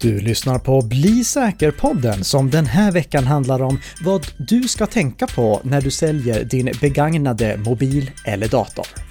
Du lyssnar på Bli säker-podden som den här veckan handlar om vad du ska tänka på när du säljer din begagnade mobil eller dator.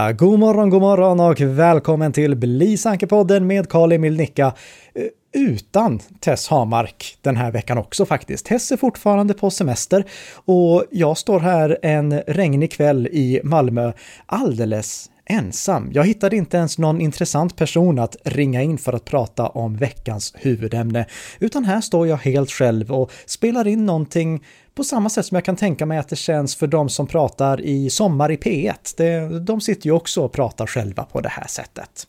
Ja, god morgon, god morgon och välkommen till Bli säker-podden med Karl-Emil Nicka. Eh, utan Tess Hamark den här veckan också faktiskt. Tess är fortfarande på semester och jag står här en regnig kväll i Malmö alldeles ensam. Jag hittade inte ens någon intressant person att ringa in för att prata om veckans huvudämne, utan här står jag helt själv och spelar in någonting på samma sätt som jag kan tänka mig att det känns för de som pratar i Sommar i P1. Det, de sitter ju också och pratar själva på det här sättet.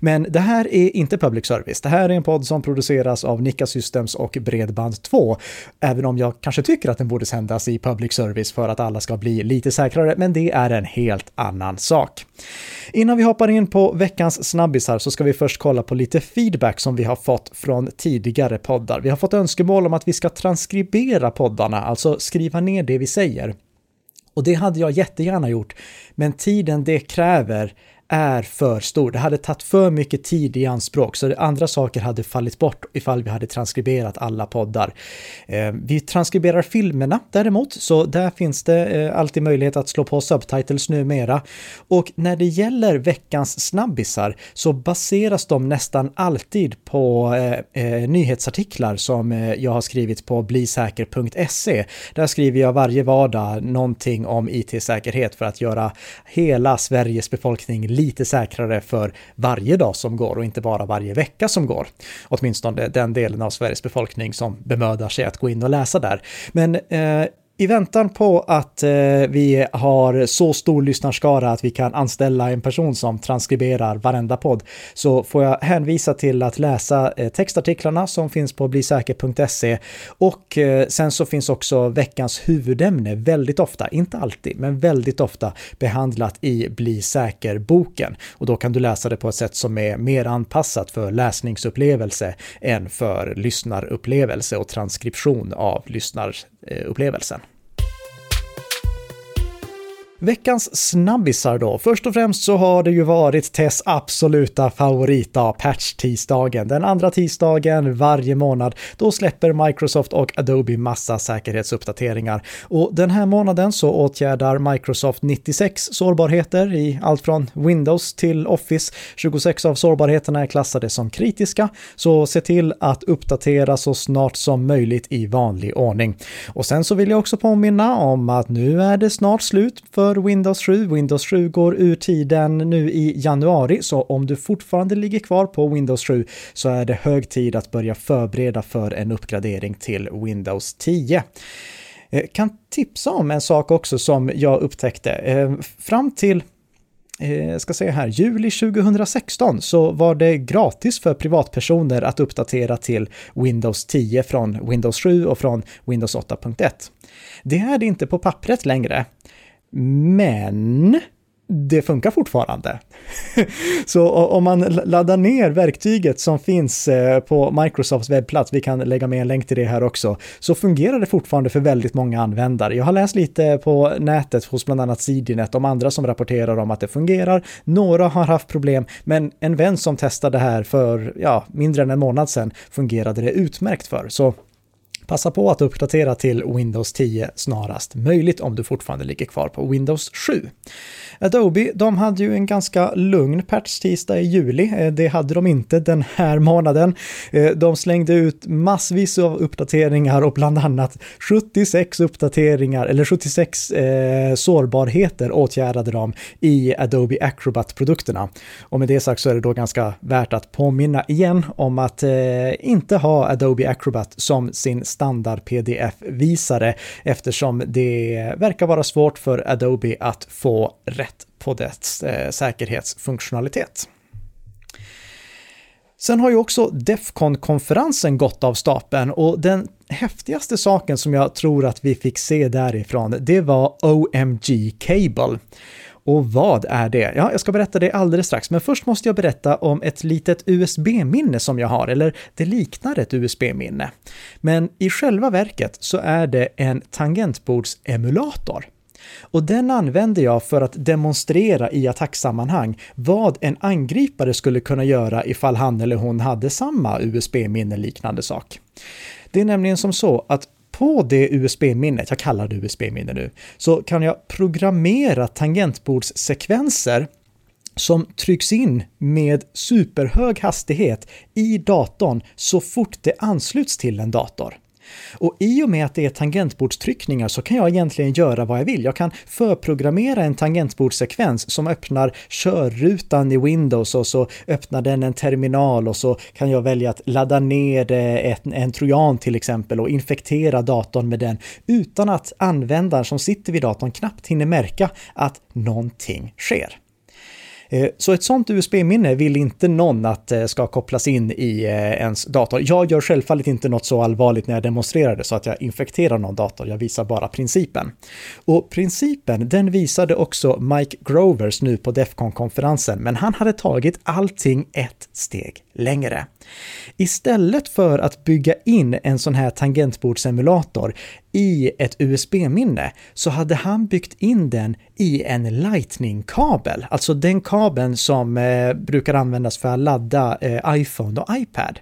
Men det här är inte public service. Det här är en podd som produceras av Nika Systems och Bredband2. Även om jag kanske tycker att den borde sändas i public service för att alla ska bli lite säkrare, men det är en helt annan sak. Innan vi hoppar in på veckans snabbisar så ska vi först kolla på lite feedback som vi har fått från tidigare poddar. Vi har fått önskemål om att vi ska transkribera poddarna, alltså skriva ner det vi säger. Och det hade jag jättegärna gjort, men tiden det kräver är för stor. Det hade tagit för mycket tid i anspråk, så andra saker hade fallit bort ifall vi hade transkriberat alla poddar. Eh, vi transkriberar filmerna däremot, så där finns det eh, alltid möjlighet att slå på subtitles numera. Och när det gäller veckans snabbisar så baseras de nästan alltid på eh, nyhetsartiklar som jag har skrivit på blisäker.se. Där skriver jag varje vardag någonting om IT-säkerhet för att göra hela Sveriges befolkning lite säkrare för varje dag som går och inte bara varje vecka som går. Åtminstone den delen av Sveriges befolkning som bemödar sig att gå in och läsa där. Men eh, i väntan på att eh, vi har så stor lyssnarskara att vi kan anställa en person som transkriberar varenda podd så får jag hänvisa till att läsa eh, textartiklarna som finns på blisäker.se och eh, sen så finns också veckans huvudämne väldigt ofta, inte alltid, men väldigt ofta behandlat i Bli säker-boken. Och då kan du läsa det på ett sätt som är mer anpassat för läsningsupplevelse än för lyssnarupplevelse och transkription av lyssnar Eh, upplevelsen. Veckans snabbisar då. Först och främst så har det ju varit Tess absoluta favoritdag, patch-tisdagen. Den andra tisdagen varje månad, då släpper Microsoft och Adobe massa säkerhetsuppdateringar. Och den här månaden så åtgärdar Microsoft 96 sårbarheter i allt från Windows till Office. 26 av sårbarheterna är klassade som kritiska, så se till att uppdatera så snart som möjligt i vanlig ordning. Och sen så vill jag också påminna om att nu är det snart slut för för Windows 7. Windows 7 går ur tiden nu i januari, så om du fortfarande ligger kvar på Windows 7 så är det hög tid att börja förbereda för en uppgradering till Windows 10 eh, kan tipsa om en sak också som jag upptäckte. Eh, fram till jag ska säga här, juli 2016 så var det gratis för privatpersoner att uppdatera till Windows 10 från Windows 7 och från Windows 8.1. Det är det inte på pappret längre. Men det funkar fortfarande. Så om man laddar ner verktyget som finns eh, på Microsofts webbplats, vi kan lägga med en länk till det här också, så fungerar det fortfarande för väldigt många användare. Jag har läst lite på nätet hos bland annat Sidinet om andra som rapporterar om att det fungerar. Några har haft problem, men en vän som testade det här för ja, mindre än en månad sedan fungerade det utmärkt för. Så Passa på att uppdatera till Windows 10 snarast möjligt om du fortfarande ligger kvar på Windows 7. Adobe, de hade ju en ganska lugn patch-tisdag i juli. Eh, det hade de inte den här månaden. Eh, de slängde ut massvis av uppdateringar och bland annat 76 uppdateringar, eller 76 eh, sårbarheter åtgärdade de i Adobe Acrobat-produkterna. Och med det sagt så är det då ganska värt att påminna igen om att eh, inte ha Adobe Acrobat som sin standard pdf-visare eftersom det verkar vara svårt för Adobe att få rätt på dess eh, säkerhetsfunktionalitet. Sen har ju också Defcon-konferensen gått av stapeln och den häftigaste saken som jag tror att vi fick se därifrån, det var OMG Cable. Och vad är det? Ja, jag ska berätta det alldeles strax, men först måste jag berätta om ett litet USB-minne som jag har, eller det liknar ett USB-minne. Men i själva verket så är det en tangentbordsemulator. Och den använder jag för att demonstrera i attacksammanhang vad en angripare skulle kunna göra ifall han eller hon hade samma USB-minne liknande sak. Det är nämligen som så att på det USB-minnet, jag kallar det USB-minne nu, så kan jag programmera tangentbordssekvenser som trycks in med superhög hastighet i datorn så fort det ansluts till en dator. Och i och med att det är tangentbordstryckningar så kan jag egentligen göra vad jag vill. Jag kan förprogrammera en tangentbordssekvens som öppnar körrutan i Windows och så öppnar den en terminal och så kan jag välja att ladda ner ett, en trojan till exempel och infektera datorn med den utan att användaren som sitter vid datorn knappt hinner märka att någonting sker. Eh, så ett sånt USB-minne vill inte någon att eh, ska kopplas in i eh, ens dator. Jag gör självfallet inte något så allvarligt när jag demonstrerar det så att jag infekterar någon dator, jag visar bara principen. Och principen, den visade också Mike Grovers nu på Defcon-konferensen, men han hade tagit allting ett steg längre. Istället för att bygga in en sån här tangentbordsemulator i ett USB-minne så hade han byggt in den i en Lightning-kabel, alltså den kabeln som eh, brukar användas för att ladda eh, iPhone och iPad.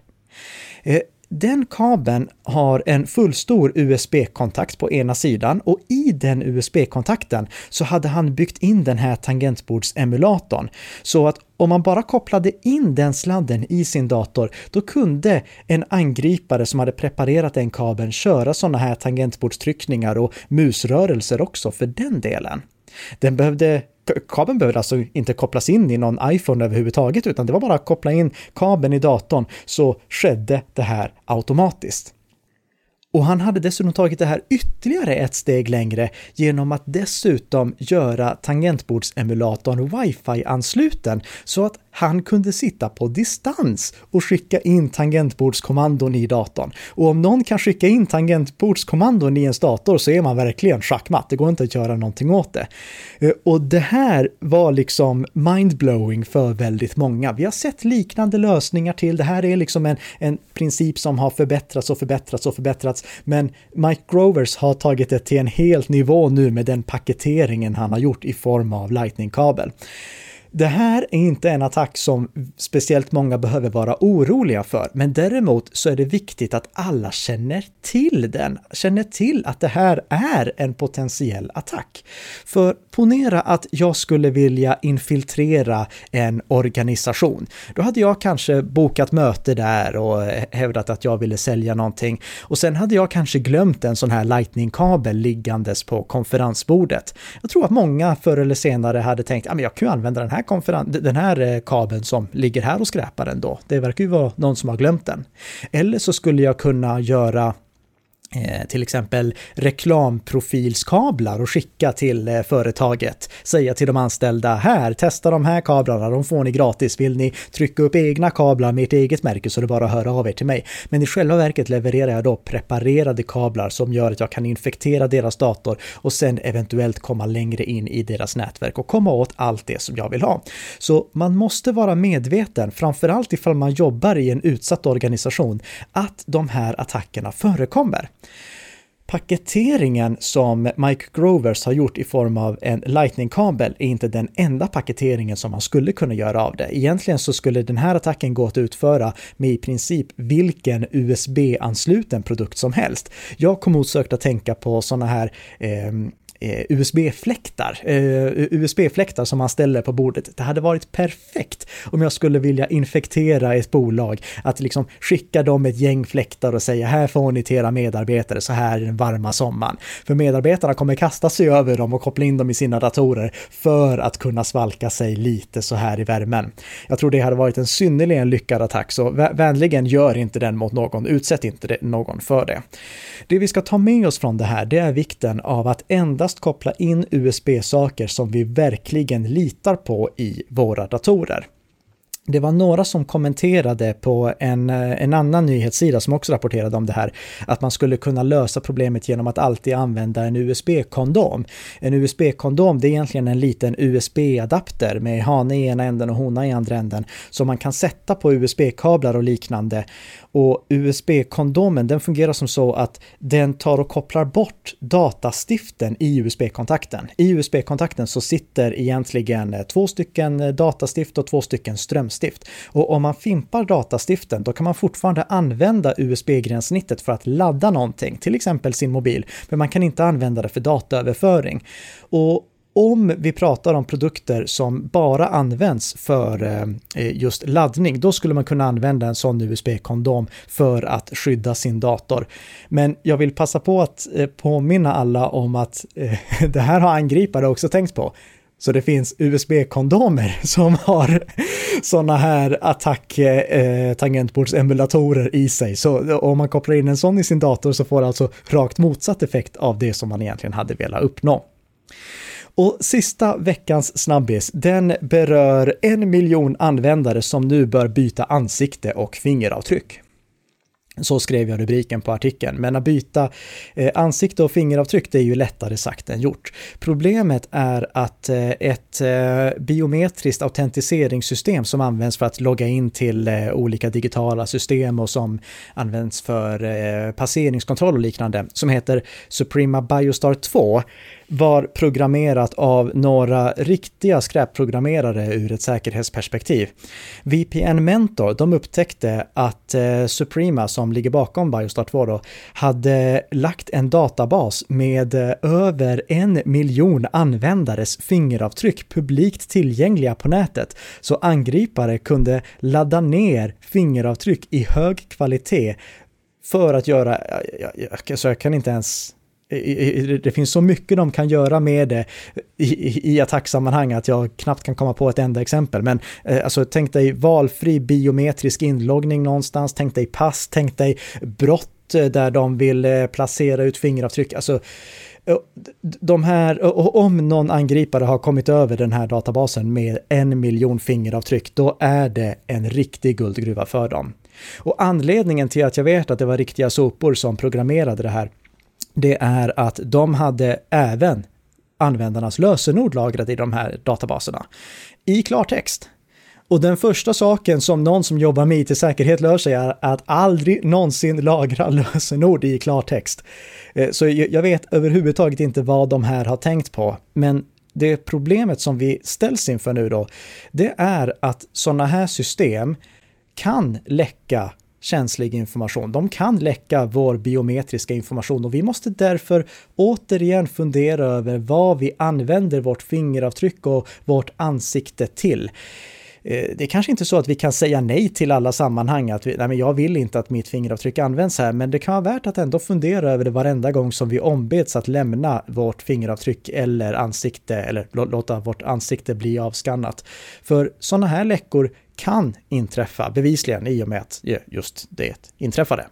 Eh, den kabeln har en fullstor USB-kontakt på ena sidan och i den USB-kontakten så hade han byggt in den här tangentbordsemulatorn. Så att om man bara kopplade in den sladden i sin dator, då kunde en angripare som hade preparerat den kabeln köra sådana här tangentbordstryckningar och musrörelser också för den delen. Den behövde kabeln behövde alltså inte kopplas in i någon iPhone överhuvudtaget, utan det var bara att koppla in kabeln i datorn så skedde det här automatiskt. Och han hade dessutom tagit det här ytterligare ett steg längre genom att dessutom göra tangentbordsemulatorn wifi-ansluten så att han kunde sitta på distans och skicka in tangentbordskommandon i datorn. Och om någon kan skicka in tangentbordskommandon i ens dator så är man verkligen schackmatt. Det går inte att göra någonting åt det. Eh, och det här var liksom mindblowing för väldigt många. Vi har sett liknande lösningar till. Det här är liksom en, en princip som har förbättrats och förbättrats och förbättrats. Men Mike Grovers har tagit det till en helt nivå nu med den paketeringen han har gjort i form av Lightning-kabel. Det här är inte en attack som speciellt många behöver vara oroliga för, men däremot så är det viktigt att alla känner till den, känner till att det här är en potentiell attack. För ponera att jag skulle vilja infiltrera en organisation. Då hade jag kanske bokat möte där och hävdat att jag ville sälja någonting och sen hade jag kanske glömt en sån här lightningkabel liggandes på konferensbordet. Jag tror att många förr eller senare hade tänkt, ah, att jag kan ju använda den här konferens, den här eh, kabeln som ligger här och skräpar ändå. Det verkar ju vara någon som har glömt den. Eller så skulle jag kunna göra Eh, till exempel reklamprofilskablar och skicka till eh, företaget. Säga till de anställda, här, testa de här kablarna, de får ni gratis. Vill ni trycka upp egna kablar med ert eget märke så är det bara att höra av er till mig. Men i själva verket levererar jag då preparerade kablar som gör att jag kan infektera deras dator och sen eventuellt komma längre in i deras nätverk och komma åt allt det som jag vill ha. Så man måste vara medveten, framförallt ifall man jobbar i en utsatt organisation, att de här attackerna förekommer. Paketeringen som Mike Grovers har gjort i form av en Lightning-kabel är inte den enda paketeringen som man skulle kunna göra av det. Egentligen så skulle den här attacken gå att utföra med i princip vilken USB-ansluten produkt som helst. Jag kom osökt att tänka på sådana här eh, eh, USB-fläktar. Eh, USB-fläktar som man ställer på bordet. Det hade varit perfekt om jag skulle vilja infektera ett bolag. Att liksom skicka dem ett gäng fläktar och säga här får ni till era medarbetare så här den varma sommaren. För medarbetarna kommer kasta sig över dem och koppla in dem i sina datorer för att kunna svalka sig lite så här i värmen. Jag tror det hade varit en synnerligen lyckad attack, så vänligen gör inte den mot någon, utsätt inte någon för det. Det vi ska ta med oss från det här, det är vikten av att endast endast koppla in USB-saker som vi verkligen litar på i våra datorer det var några som kommenterade på en, eh, en annan nyhetssida som också rapporterade om det här, att man skulle kunna lösa problemet genom att alltid använda en USB-kondom. En USB-kondom, det är egentligen en liten USB-adapter med hane i ena änden och hona i andra änden, som man kan sätta på USB-kablar och liknande. Och USB-kondomen, den fungerar som så att den tar och kopplar bort datastiften i USB-kontakten. I USB-kontakten så sitter egentligen eh, två stycken eh, datastift och två stycken strömstift datastift. Och om man fimpar datastiften då kan man fortfarande använda USB-gränssnittet för att ladda någonting, till exempel sin mobil, men man kan inte använda det för dataöverföring. Och om vi pratar om produkter som bara används för eh, just laddning, då skulle man kunna använda en sån USB-kondom för att skydda sin dator. Men jag vill passa på att eh, påminna alla om att eh, det här har angripare också tänkt på. Så det finns USB-kondomer som har sådana här attack-tangentbordsemulatorer eh, i sig. Så om man kopplar in en sån i sin dator så får det alltså rakt motsatt effekt av det som man egentligen hade velat uppnå. Och sista veckans snabbis, den berör en miljon användare som nu bör byta ansikte och fingeravtryck. Så skrev jag rubriken på artikeln. Men att byta eh, ansikte och fingeravtryck det är ju lättare sagt än gjort. Problemet är att eh, ett eh, biometriskt autentiseringssystem som används för att logga in till olika digitala system och som används för passeringskontroll och liknande, som heter Suprema Biostar 2, var programmerat av några riktiga skräpprogrammerare ur ett säkerhetsperspektiv. VPN Mentor, de upptäckte att eh, Suprema, som ligger bakom Biostar 2 då, hade lagt en databas med eh, över en miljon användares fingeravtryck publikt tillgängliga på nätet. Så angripare kunde ladda ner fingeravtryck i hög kvalitet för att göra, jag, jag, så jag kan inte ens det finns så mycket de kan göra med det i, i attacksammanhang att jag knappt kan komma på ett enda exempel. Men eh, alltså, tänk dig valfri biometrisk inloggning någonstans, tänk dig pass, tänk dig brott eh, där de vill eh, placera ut fingeravtryck. Alltså, de här, och om någon angripare har kommit över den här databasen med en miljon fingeravtryck, då är det en riktig guldgruva för dem. Och anledningen till att jag vet att det var riktiga sopor som programmerade det här, det är att de hade även användarnas lösenord lagrade i de här databaserna i klartext. Och den första saken som någon som jobbar med IT-säkerhet lär sig är att aldrig någonsin lagra lösenord i klartext. Eh, så jag vet överhuvudtaget inte vad de här har tänkt på, men det problemet som vi ställs inför nu då, det är att sådana här system kan läcka känslig information. De kan läcka vår biometriska information och vi måste därför återigen fundera över vad vi använder vårt fingeravtryck och vårt ansikte till. Eh, det är kanske inte så att vi kan säga nej till alla sammanhang, att vi, nej men jag vill inte att mitt fingeravtryck används här, men det kan vara värt att ändå fundera över det varenda gång som vi ombeds att lämna vårt fingeravtryck eller ansikte, eller låta vårt ansikte bli avskannat. För sådana här läckor kan inträffa, bevisligen, i och med att just det inträffade.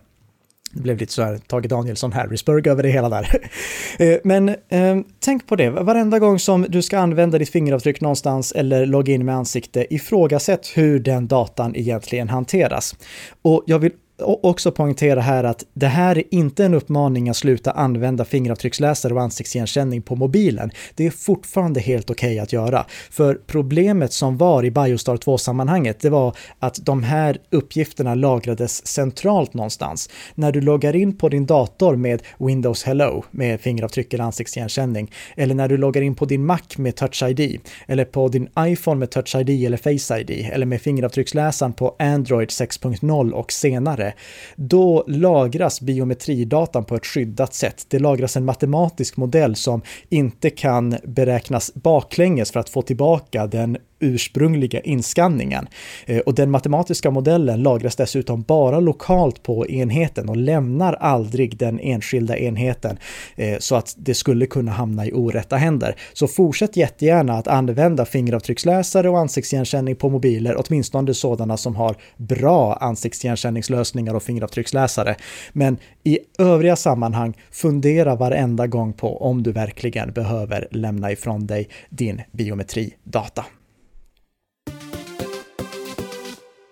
Det blev lite så här Tage Danielsson Harrisburg över det hela där. Eh, men eh, tänk på det, varenda gång som du ska använda ditt fingeravtryck någonstans eller logga in med ansikte, ifrågasätt hur den datan egentligen hanteras. Och jag vill också poängtera här att det här är inte en uppmaning att sluta använda fingeravtrycksläsare och ansiktsigenkänning på mobilen. Det är fortfarande helt okej okay att göra. För problemet som var i Biostar 2-sammanhanget, det var att de här uppgifterna lagrades centralt någonstans. När du loggar in på din dator med Windows Hello med fingeravtryck eller ansiktsigenkänning, eller när du loggar in på din Mac med Touch ID, eller på din iPhone med Touch ID eller Face ID, eller med fingeravtrycksläsaren på Android 6.0 och senare, vidare, då lagras biometridatan på ett skyddat sätt. Det lagras en matematisk modell som inte kan beräknas baklänges för att få tillbaka den ursprungliga inskanningen. Eh, och den matematiska modellen lagras dessutom bara lokalt på enheten och lämnar aldrig den enskilda enheten eh, så att det skulle kunna hamna i orätta händer. Så fortsätt jättegärna att använda fingeravtrycksläsare och ansiktsigenkänning på mobiler, åtminstone sådana som har bra ansiktsigenkänningslösningar och fingeravtrycksläsare. Men i övriga sammanhang, fundera varenda gång på om du verkligen behöver lämna ifrån dig din biometridata.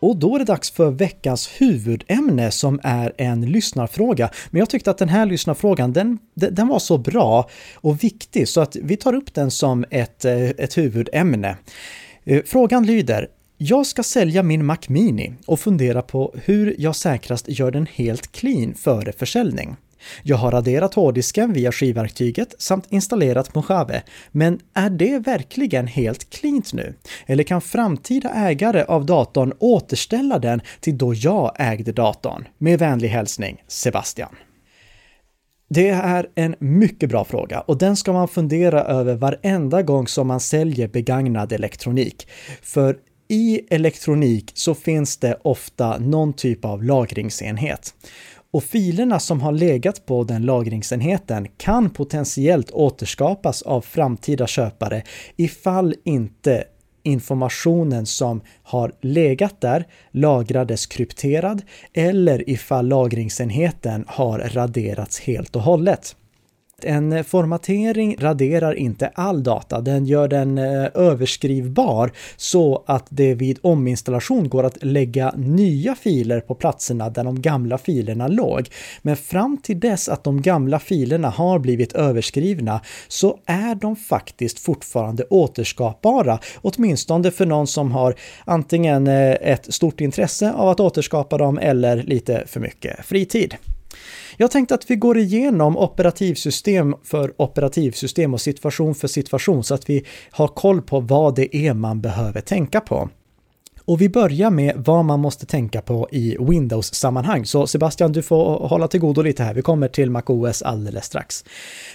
Och då är det dags för veckans huvudämne som är en lyssnarfråga. Men jag tyckte att den här lyssnarfrågan, den, den var så bra och viktig så att vi tar upp den som ett, eh, ett huvudämne. Eh, frågan lyder, jag ska sälja min Mac Mini och fundera på hur jag säkrast gör den helt clean före försäljning. Jag har raderat hårddisken via skivverktyget samt installerat Mojave, men är det verkligen helt cleant nu? Eller kan framtida ägare av datorn återställa den till då jag ägde datorn? Med vänlig hälsning Sebastian. Det är en mycket bra fråga och den ska man fundera över varenda gång som man säljer begagnad elektronik. För i elektronik så finns det ofta någon typ av lagringsenhet. Och filerna som har legat på den lagringsenheten kan potentiellt återskapas av framtida köpare ifall inte informationen som har legat där lagrades krypterad eller ifall lagringsenheten har raderats helt och hållet. En formatering raderar inte all data, den gör den eh, överskrivbar så att det vid ominstallation går att lägga nya filer på platserna där de gamla filerna låg. Men fram till dess att de gamla filerna har blivit överskrivna så är de faktiskt fortfarande återskapbara, åtminstone för någon som har antingen eh, ett stort intresse av att återskapa dem eller lite för mycket fritid. Jag tänkte att vi går igenom operativsystem för operativsystem och situation för situation så att vi har koll på vad det är man behöver tänka på. Och vi börjar med vad man måste tänka på i Windows-sammanhang. Så Sebastian, du får hålla till godo lite här. Vi kommer till MacOS alldeles strax.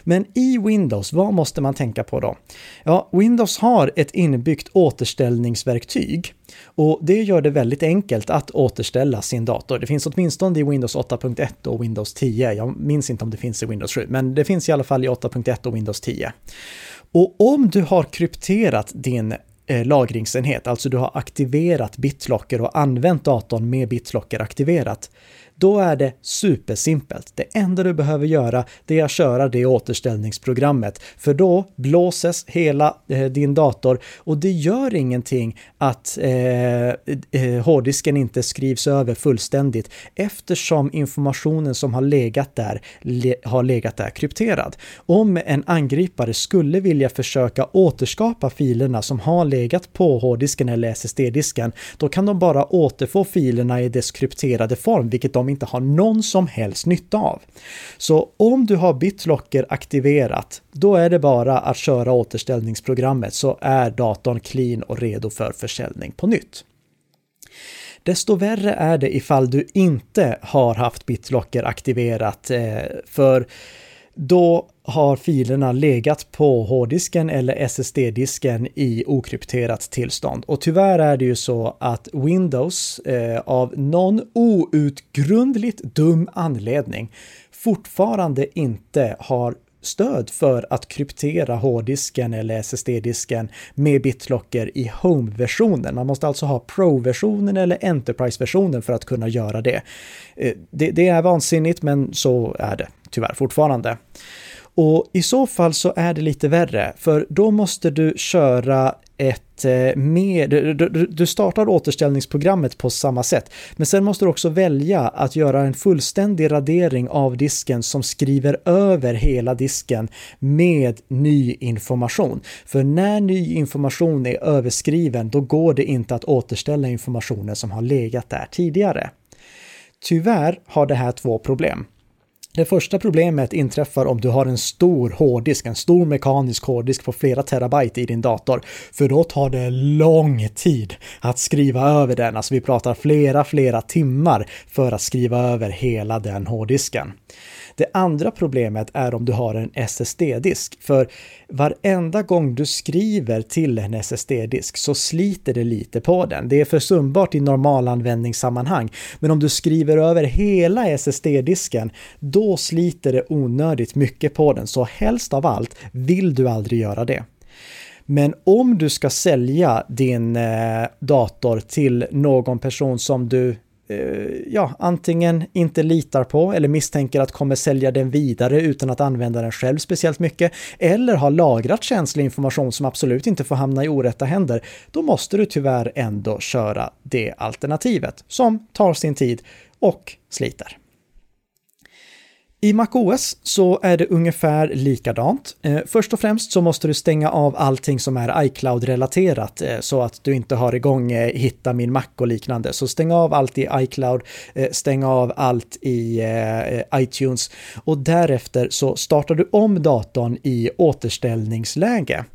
Men i Windows, vad måste man tänka på då? Ja, Windows har ett inbyggt återställningsverktyg och det gör det väldigt enkelt att återställa sin dator. Det finns åtminstone i Windows 8.1 och Windows 10. Jag minns inte om det finns i Windows 7, men det finns i alla fall i 8.1 och Windows 10. Och om du har krypterat din Eh, lagringsenhet, alltså du har aktiverat BitLocker och använt datorn med BitLocker aktiverat, då är det supersimpelt. Det enda du behöver göra det är att köra det återställningsprogrammet, för då blåses hela eh, din dator och det gör ingenting att eh, eh, hårddisken inte skrivs över fullständigt eftersom informationen som har legat där le har legat där krypterad. Om en angripare skulle vilja försöka återskapa filerna som har legat på hårddisken eller SSD-disken, då kan de bara återfå filerna i dess krypterade form, vilket de inte har någon som helst nytta av. Så om du har BitLocker aktiverat, då är det bara att köra återställningsprogrammet så är datorn clean och redo för försäljning på nytt. Desto värre är det ifall du inte har haft BitLocker aktiverat, eh, för då har filerna legat på hårddisken eller SSD-disken i okrypterat tillstånd. Och tyvärr är det ju så att Windows eh, av någon outgrundligt dum anledning fortfarande inte har stöd för att kryptera hårddisken eller SSD-disken med BitLocker i Home-versionen. Man måste alltså ha Pro-versionen eller Enterprise-versionen för att kunna göra det. Eh, det. Det är vansinnigt, men så är det tyvärr fortfarande. Och i så fall så är det lite värre, för då måste du köra ett med, mer, du, du, startar återställningsprogrammet på samma sätt, men sen måste du också välja att göra en fullständig radering av disken som skriver över hela disken med ny information. För när ny information är överskriven, då går det inte att återställa informationen som har legat där tidigare. Tyvärr har det här två problem. Det första problemet inträffar om du har en stor hårddisk, en stor mekanisk hårddisk på flera terabyte i din dator. För då tar det lång tid att skriva över den, alltså vi pratar flera, flera timmar för att skriva över hela den hårddisken. Det andra problemet är om du har en SSD-disk, för varenda gång du skriver till en SSD-disk så sliter det lite på den. Det är försumbart i normalanvändningssammanhang, men om du skriver över hela SSD-disken, då sliter det onödigt mycket på den, så helst av allt vill du aldrig göra det. Men om du ska sälja din eh, dator till någon person som du Eh, ja, antingen inte litar på eller misstänker att kommer sälja den vidare utan att använda den själv speciellt mycket, eller har lagrat känslig information som absolut inte får hamna i orätta händer, då måste du tyvärr ändå köra det alternativet som tar sin tid och sliter. I MacOS så är det ungefär likadant. Eh, först och främst så måste du stänga av allting som är iCloud-relaterat eh, så att du inte har igång eh, Hitta min Mac och liknande. Så stäng av allt i iCloud, stäng av allt i iTunes och därefter så startar du om datorn i återställningsläge.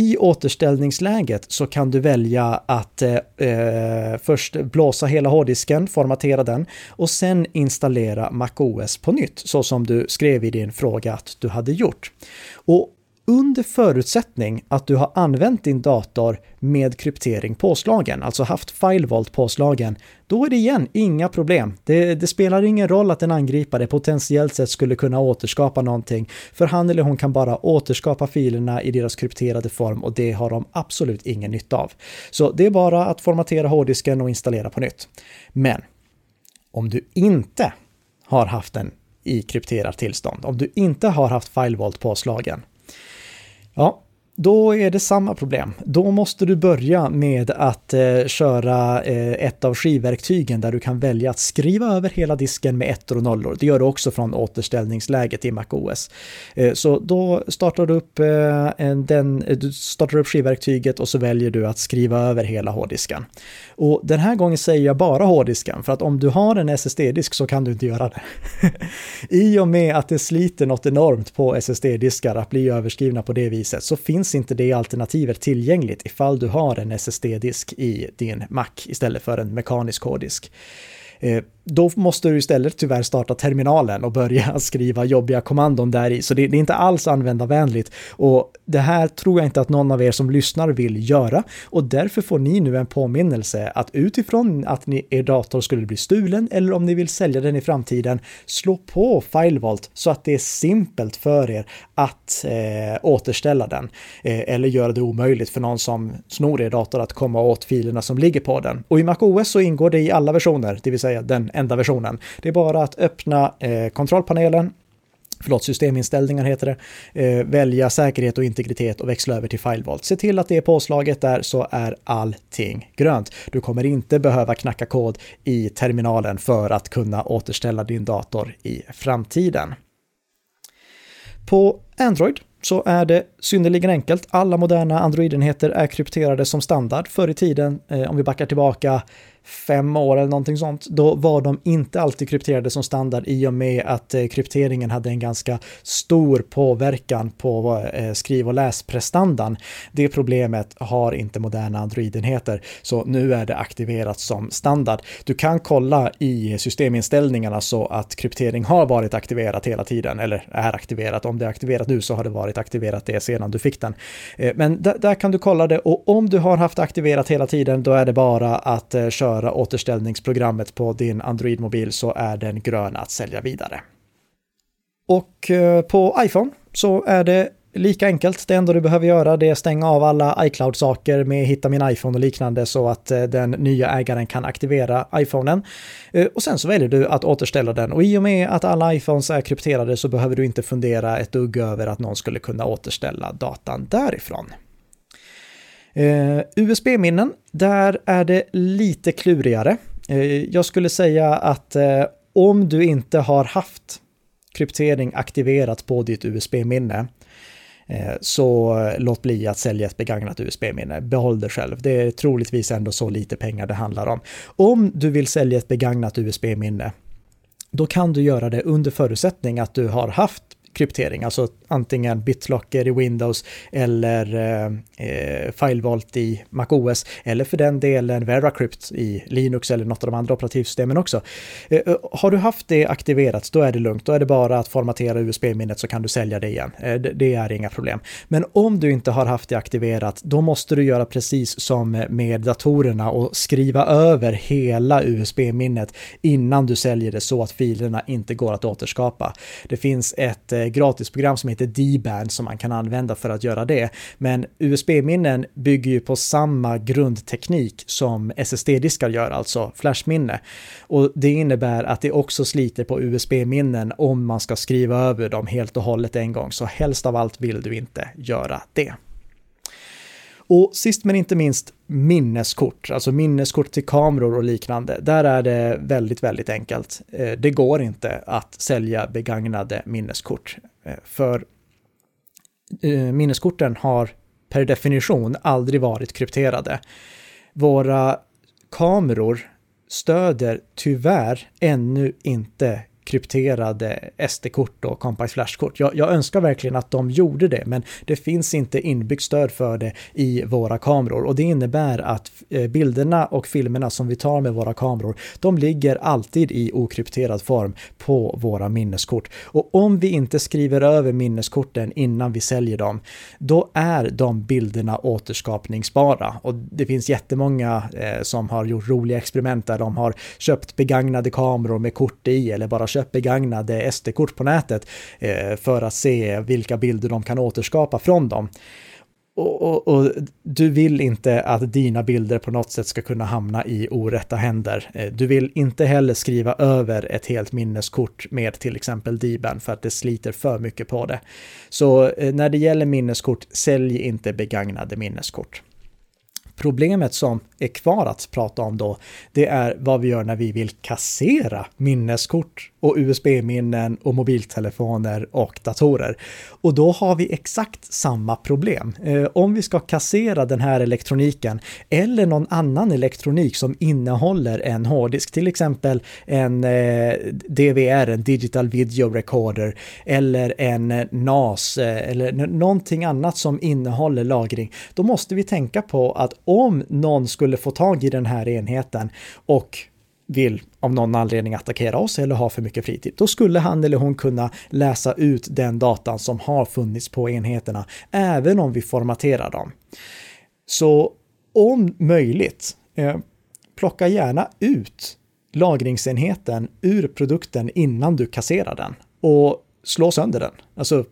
I återställningsläget så kan du välja att eh, eh, först blåsa hela hårddisken, formatera den och sen installera MacOS på nytt, så som du skrev i din fråga att du hade gjort. Och under förutsättning att du har använt din dator med kryptering påslagen, alltså haft FileVault påslagen, då är det igen inga problem. Det, det, spelar ingen roll att en angripare potentiellt sett skulle kunna återskapa någonting, för han eller hon kan bara återskapa filerna i deras krypterade form och det har de absolut ingen nytta av. Så det är bara att formatera hårddisken och installera på nytt. Men om du inte har haft den i krypterat tillstånd, om du inte har haft FileVault påslagen, Ja, då är det samma problem. Då måste du börja med att eh, köra eh, ett av skivverktygen där du kan välja att skriva över hela disken med ettor och nollor. Det gör du också från återställningsläget i MacOS. Eh, så då startar du upp, eh, den, eh, du startar upp skivverktyget och så väljer du att skriva över hela hårddisken. Och den här gången säger jag bara hårddisken, för att om du har en SSD-disk så kan du inte göra det. I och med att det sliter något enormt på SSD-diskar att bli överskrivna på det viset så finns inte det alternativet tillgängligt ifall du har en SSD-disk i din Mac istället för en mekanisk hårddisk. Eh, då måste du istället tyvärr starta terminalen och börja skriva jobbiga kommandon där i. Så det, det, är inte alls användarvänligt. Och det här tror jag inte att någon av er som lyssnar vill göra. Och därför får ni nu en påminnelse att utifrån att ni, er dator skulle bli stulen eller om ni vill sälja den i framtiden, slå på FileVault så att det är simpelt för er att eh, återställa den. Eh, eller göra det omöjligt för någon som snor er dator att komma åt filerna som ligger på den. Och i MacOS så ingår det i alla versioner, det vill säga den enda versionen. Det är bara att öppna eh, kontrollpanelen, förlåt, systeminställningar heter det, eh, välja säkerhet och integritet och växla över till FileVault. Se till att det är påslaget där så är allting grönt. Du kommer inte behöva knacka kod i terminalen för att kunna återställa din dator i framtiden. På Android så är det synnerligen enkelt. Alla moderna Android-enheter är krypterade som standard. Förr i tiden, eh, om vi backar tillbaka fem år eller någonting sånt, då var de inte alltid krypterade som standard i och med att eh, krypteringen hade en ganska stor påverkan på eh, skriv och läsprestandan. Det problemet har inte moderna Android-enheter, så nu är det aktiverat som standard. Du kan kolla i systeminställningarna så att kryptering har varit aktiverat hela tiden, eller är aktiverat. Om det är aktiverat nu så har det varit aktiverat det sedan du fick den. Eh, men där kan du kolla det och om du har haft aktiverat hela tiden, då är det bara att eh, köra köra återställningsprogrammet på din Android-mobil så är den grön att sälja vidare. Och eh, på iPhone så är det lika enkelt. Det enda du behöver göra det är stänga av alla iCloud-saker med Hitta min iPhone och liknande så att eh, den nya ägaren kan aktivera iPhonen. Eh, och sen så väljer du att återställa den och i och med att alla iPhones är krypterade så behöver du inte fundera ett dugg över att någon skulle kunna återställa datan därifrån. Eh, USB-minnen, där är det lite klurigare. Eh, jag skulle säga att eh, om du inte har haft kryptering aktiverat på ditt USB-minne eh, så låt bli att sälja ett begagnat USB-minne. Behåll det själv. Det är troligtvis ändå så lite pengar det handlar om. Om du vill sälja ett begagnat USB-minne, då kan du göra det under förutsättning att du har haft kryptering, alltså antingen BitLocker i Windows eller eh, eh FileVault i MacOS eller för den delen VeraCrypt i Linux eller något av de andra operativsystemen också. Eh, eh, har du haft det aktiverat, då är det lugnt. Då är det bara att formatera USB-minnet så kan du sälja det igen. Eh, det, det, är inga problem. Men om du inte har haft det aktiverat, då måste du göra precis som med datorerna och skriva över hela USB-minnet innan du säljer det så att filerna inte går att återskapa. Det finns ett gratisprogram som heter D-band som man kan använda för att göra det. Men USB-minnen bygger ju på samma grundteknik som SSD-diskar gör, alltså flashminne. Och det innebär att det också sliter på USB-minnen om man ska skriva över dem helt och hållet en gång, så helst av allt vill du inte göra det. Och sist men inte minst minneskort, alltså minneskort till kameror och liknande. Där är det väldigt, väldigt enkelt. Eh, det går inte att sälja begagnade minneskort. Eh, för eh, minneskorten har per definition aldrig varit krypterade. Våra kameror stöder tyvärr ännu inte krypterade SD-kort och Compact Flash-kort. Jag, jag, önskar verkligen att de gjorde det, men det finns inte inbyggt stöd för det i våra kameror och det innebär att eh, bilderna och filmerna som vi tar med våra kameror, de ligger alltid i okrypterad form på våra minneskort. Och om vi inte skriver över minneskorten innan vi säljer dem, då är de bilderna återskapningsbara. Och det finns jättemånga eh, som har gjort roliga experiment där de har köpt begagnade kameror med kort i eller bara köpt begagnade SD-kort på nätet eh, för att se vilka bilder de kan återskapa från dem. Och, och, och, du vill inte att dina bilder på något sätt ska kunna hamna i orätta händer. Eh, du vill inte heller skriva över ett helt minneskort med till exempel Diban för att det sliter för mycket på det. Så eh, när det gäller minneskort, sälj inte begagnade minneskort. Problemet som är kvar att prata om då, det är vad vi gör när vi vill kassera minneskort och USB-minnen och mobiltelefoner och datorer. Och då har vi exakt samma problem. Eh, om vi ska kassera den här elektroniken eller någon annan elektronik som innehåller en hårddisk, till exempel en eh, DVR, en Digital Video Recorder, eller en eh, NAS eller någonting annat som innehåller lagring, då måste vi tänka på att om någon skulle få tag i den här enheten och vill av någon anledning attackera oss eller har för mycket fritid, då skulle han eller hon kunna läsa ut den datan som har funnits på enheterna, även om vi formaterar dem. Så om möjligt, eh, plocka gärna ut lagringsenheten ur produkten innan du kasserar den. Och slå sönder den. Alltså,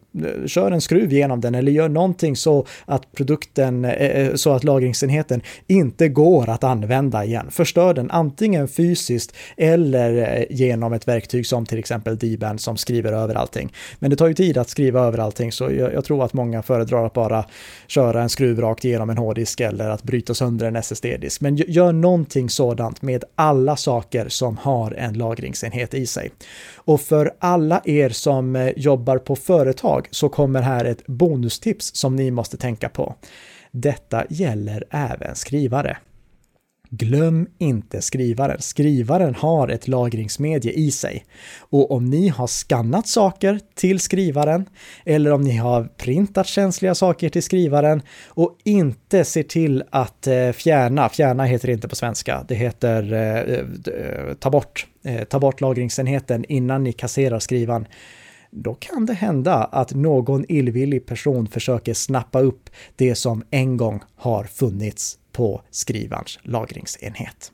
kör en skruv genom den eller gör någonting så att produkten, eh, eh, så att lagringsenheten inte går att använda igen. Förstör den antingen fysiskt eller eh, genom ett verktyg som till exempel D-band som skriver över allting. Men det tar ju tid att skriva över allting så jag, jag tror att många föredrar att bara köra en skruv rakt igenom en hårddisk eller att bryta sönder en SSD-disk. Men gör någonting sådant med alla saker som har en lagringsenhet i sig. Och för alla er som jobbar på företag så kommer här ett bonustips som ni måste tänka på. Detta gäller även skrivare. Glöm inte skrivaren. Skrivaren har ett lagringsmedie i sig. Och om ni har skannat saker till skrivaren eller om ni har printat känsliga saker till skrivaren och inte ser till att eh, fjärna, fjärna heter det inte på svenska, det heter eh, eh ta bort, eh, ta bort lagringsenheten innan ni kasserar skrivaren då kan det hända att någon illvillig person försöker snappa upp det som en gång har funnits på skrivarens lagringsenhet.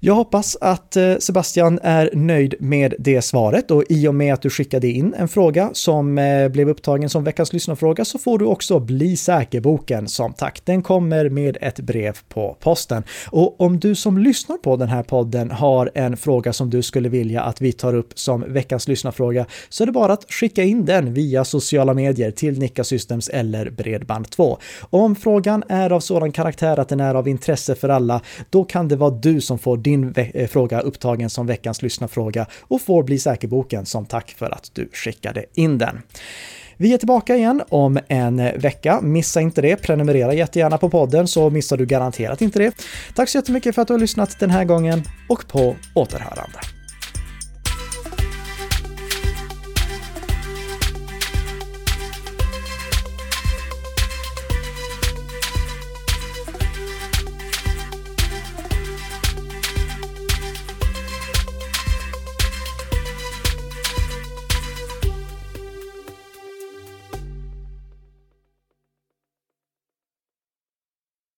Jag hoppas att eh, Sebastian är nöjd med det svaret och i och med att du skickade in en fråga som eh, blev upptagen som veckans lyssnarfråga så får du också Bli säker-boken som tack. Den kommer med ett brev på posten. Och om du som lyssnar på den här podden har en fråga som du skulle vilja att vi tar upp som veckans lyssnarfråga så är det bara att skicka in den via sociala medier till Nika Systems eller Bredband2. Om frågan är av sådan karaktär att den är av intresse för alla, då kan det vara du som får din eh, fråga upptagen som veckans lyssnarfråga och får Bli säkerboken som tack för att du skickade in den. Vi är tillbaka igen om en vecka. Missa inte det. Prenumerera jättegärna på podden så missar du garanterat inte det. Tack så jättemycket för att du har lyssnat den här gången och på återhörande.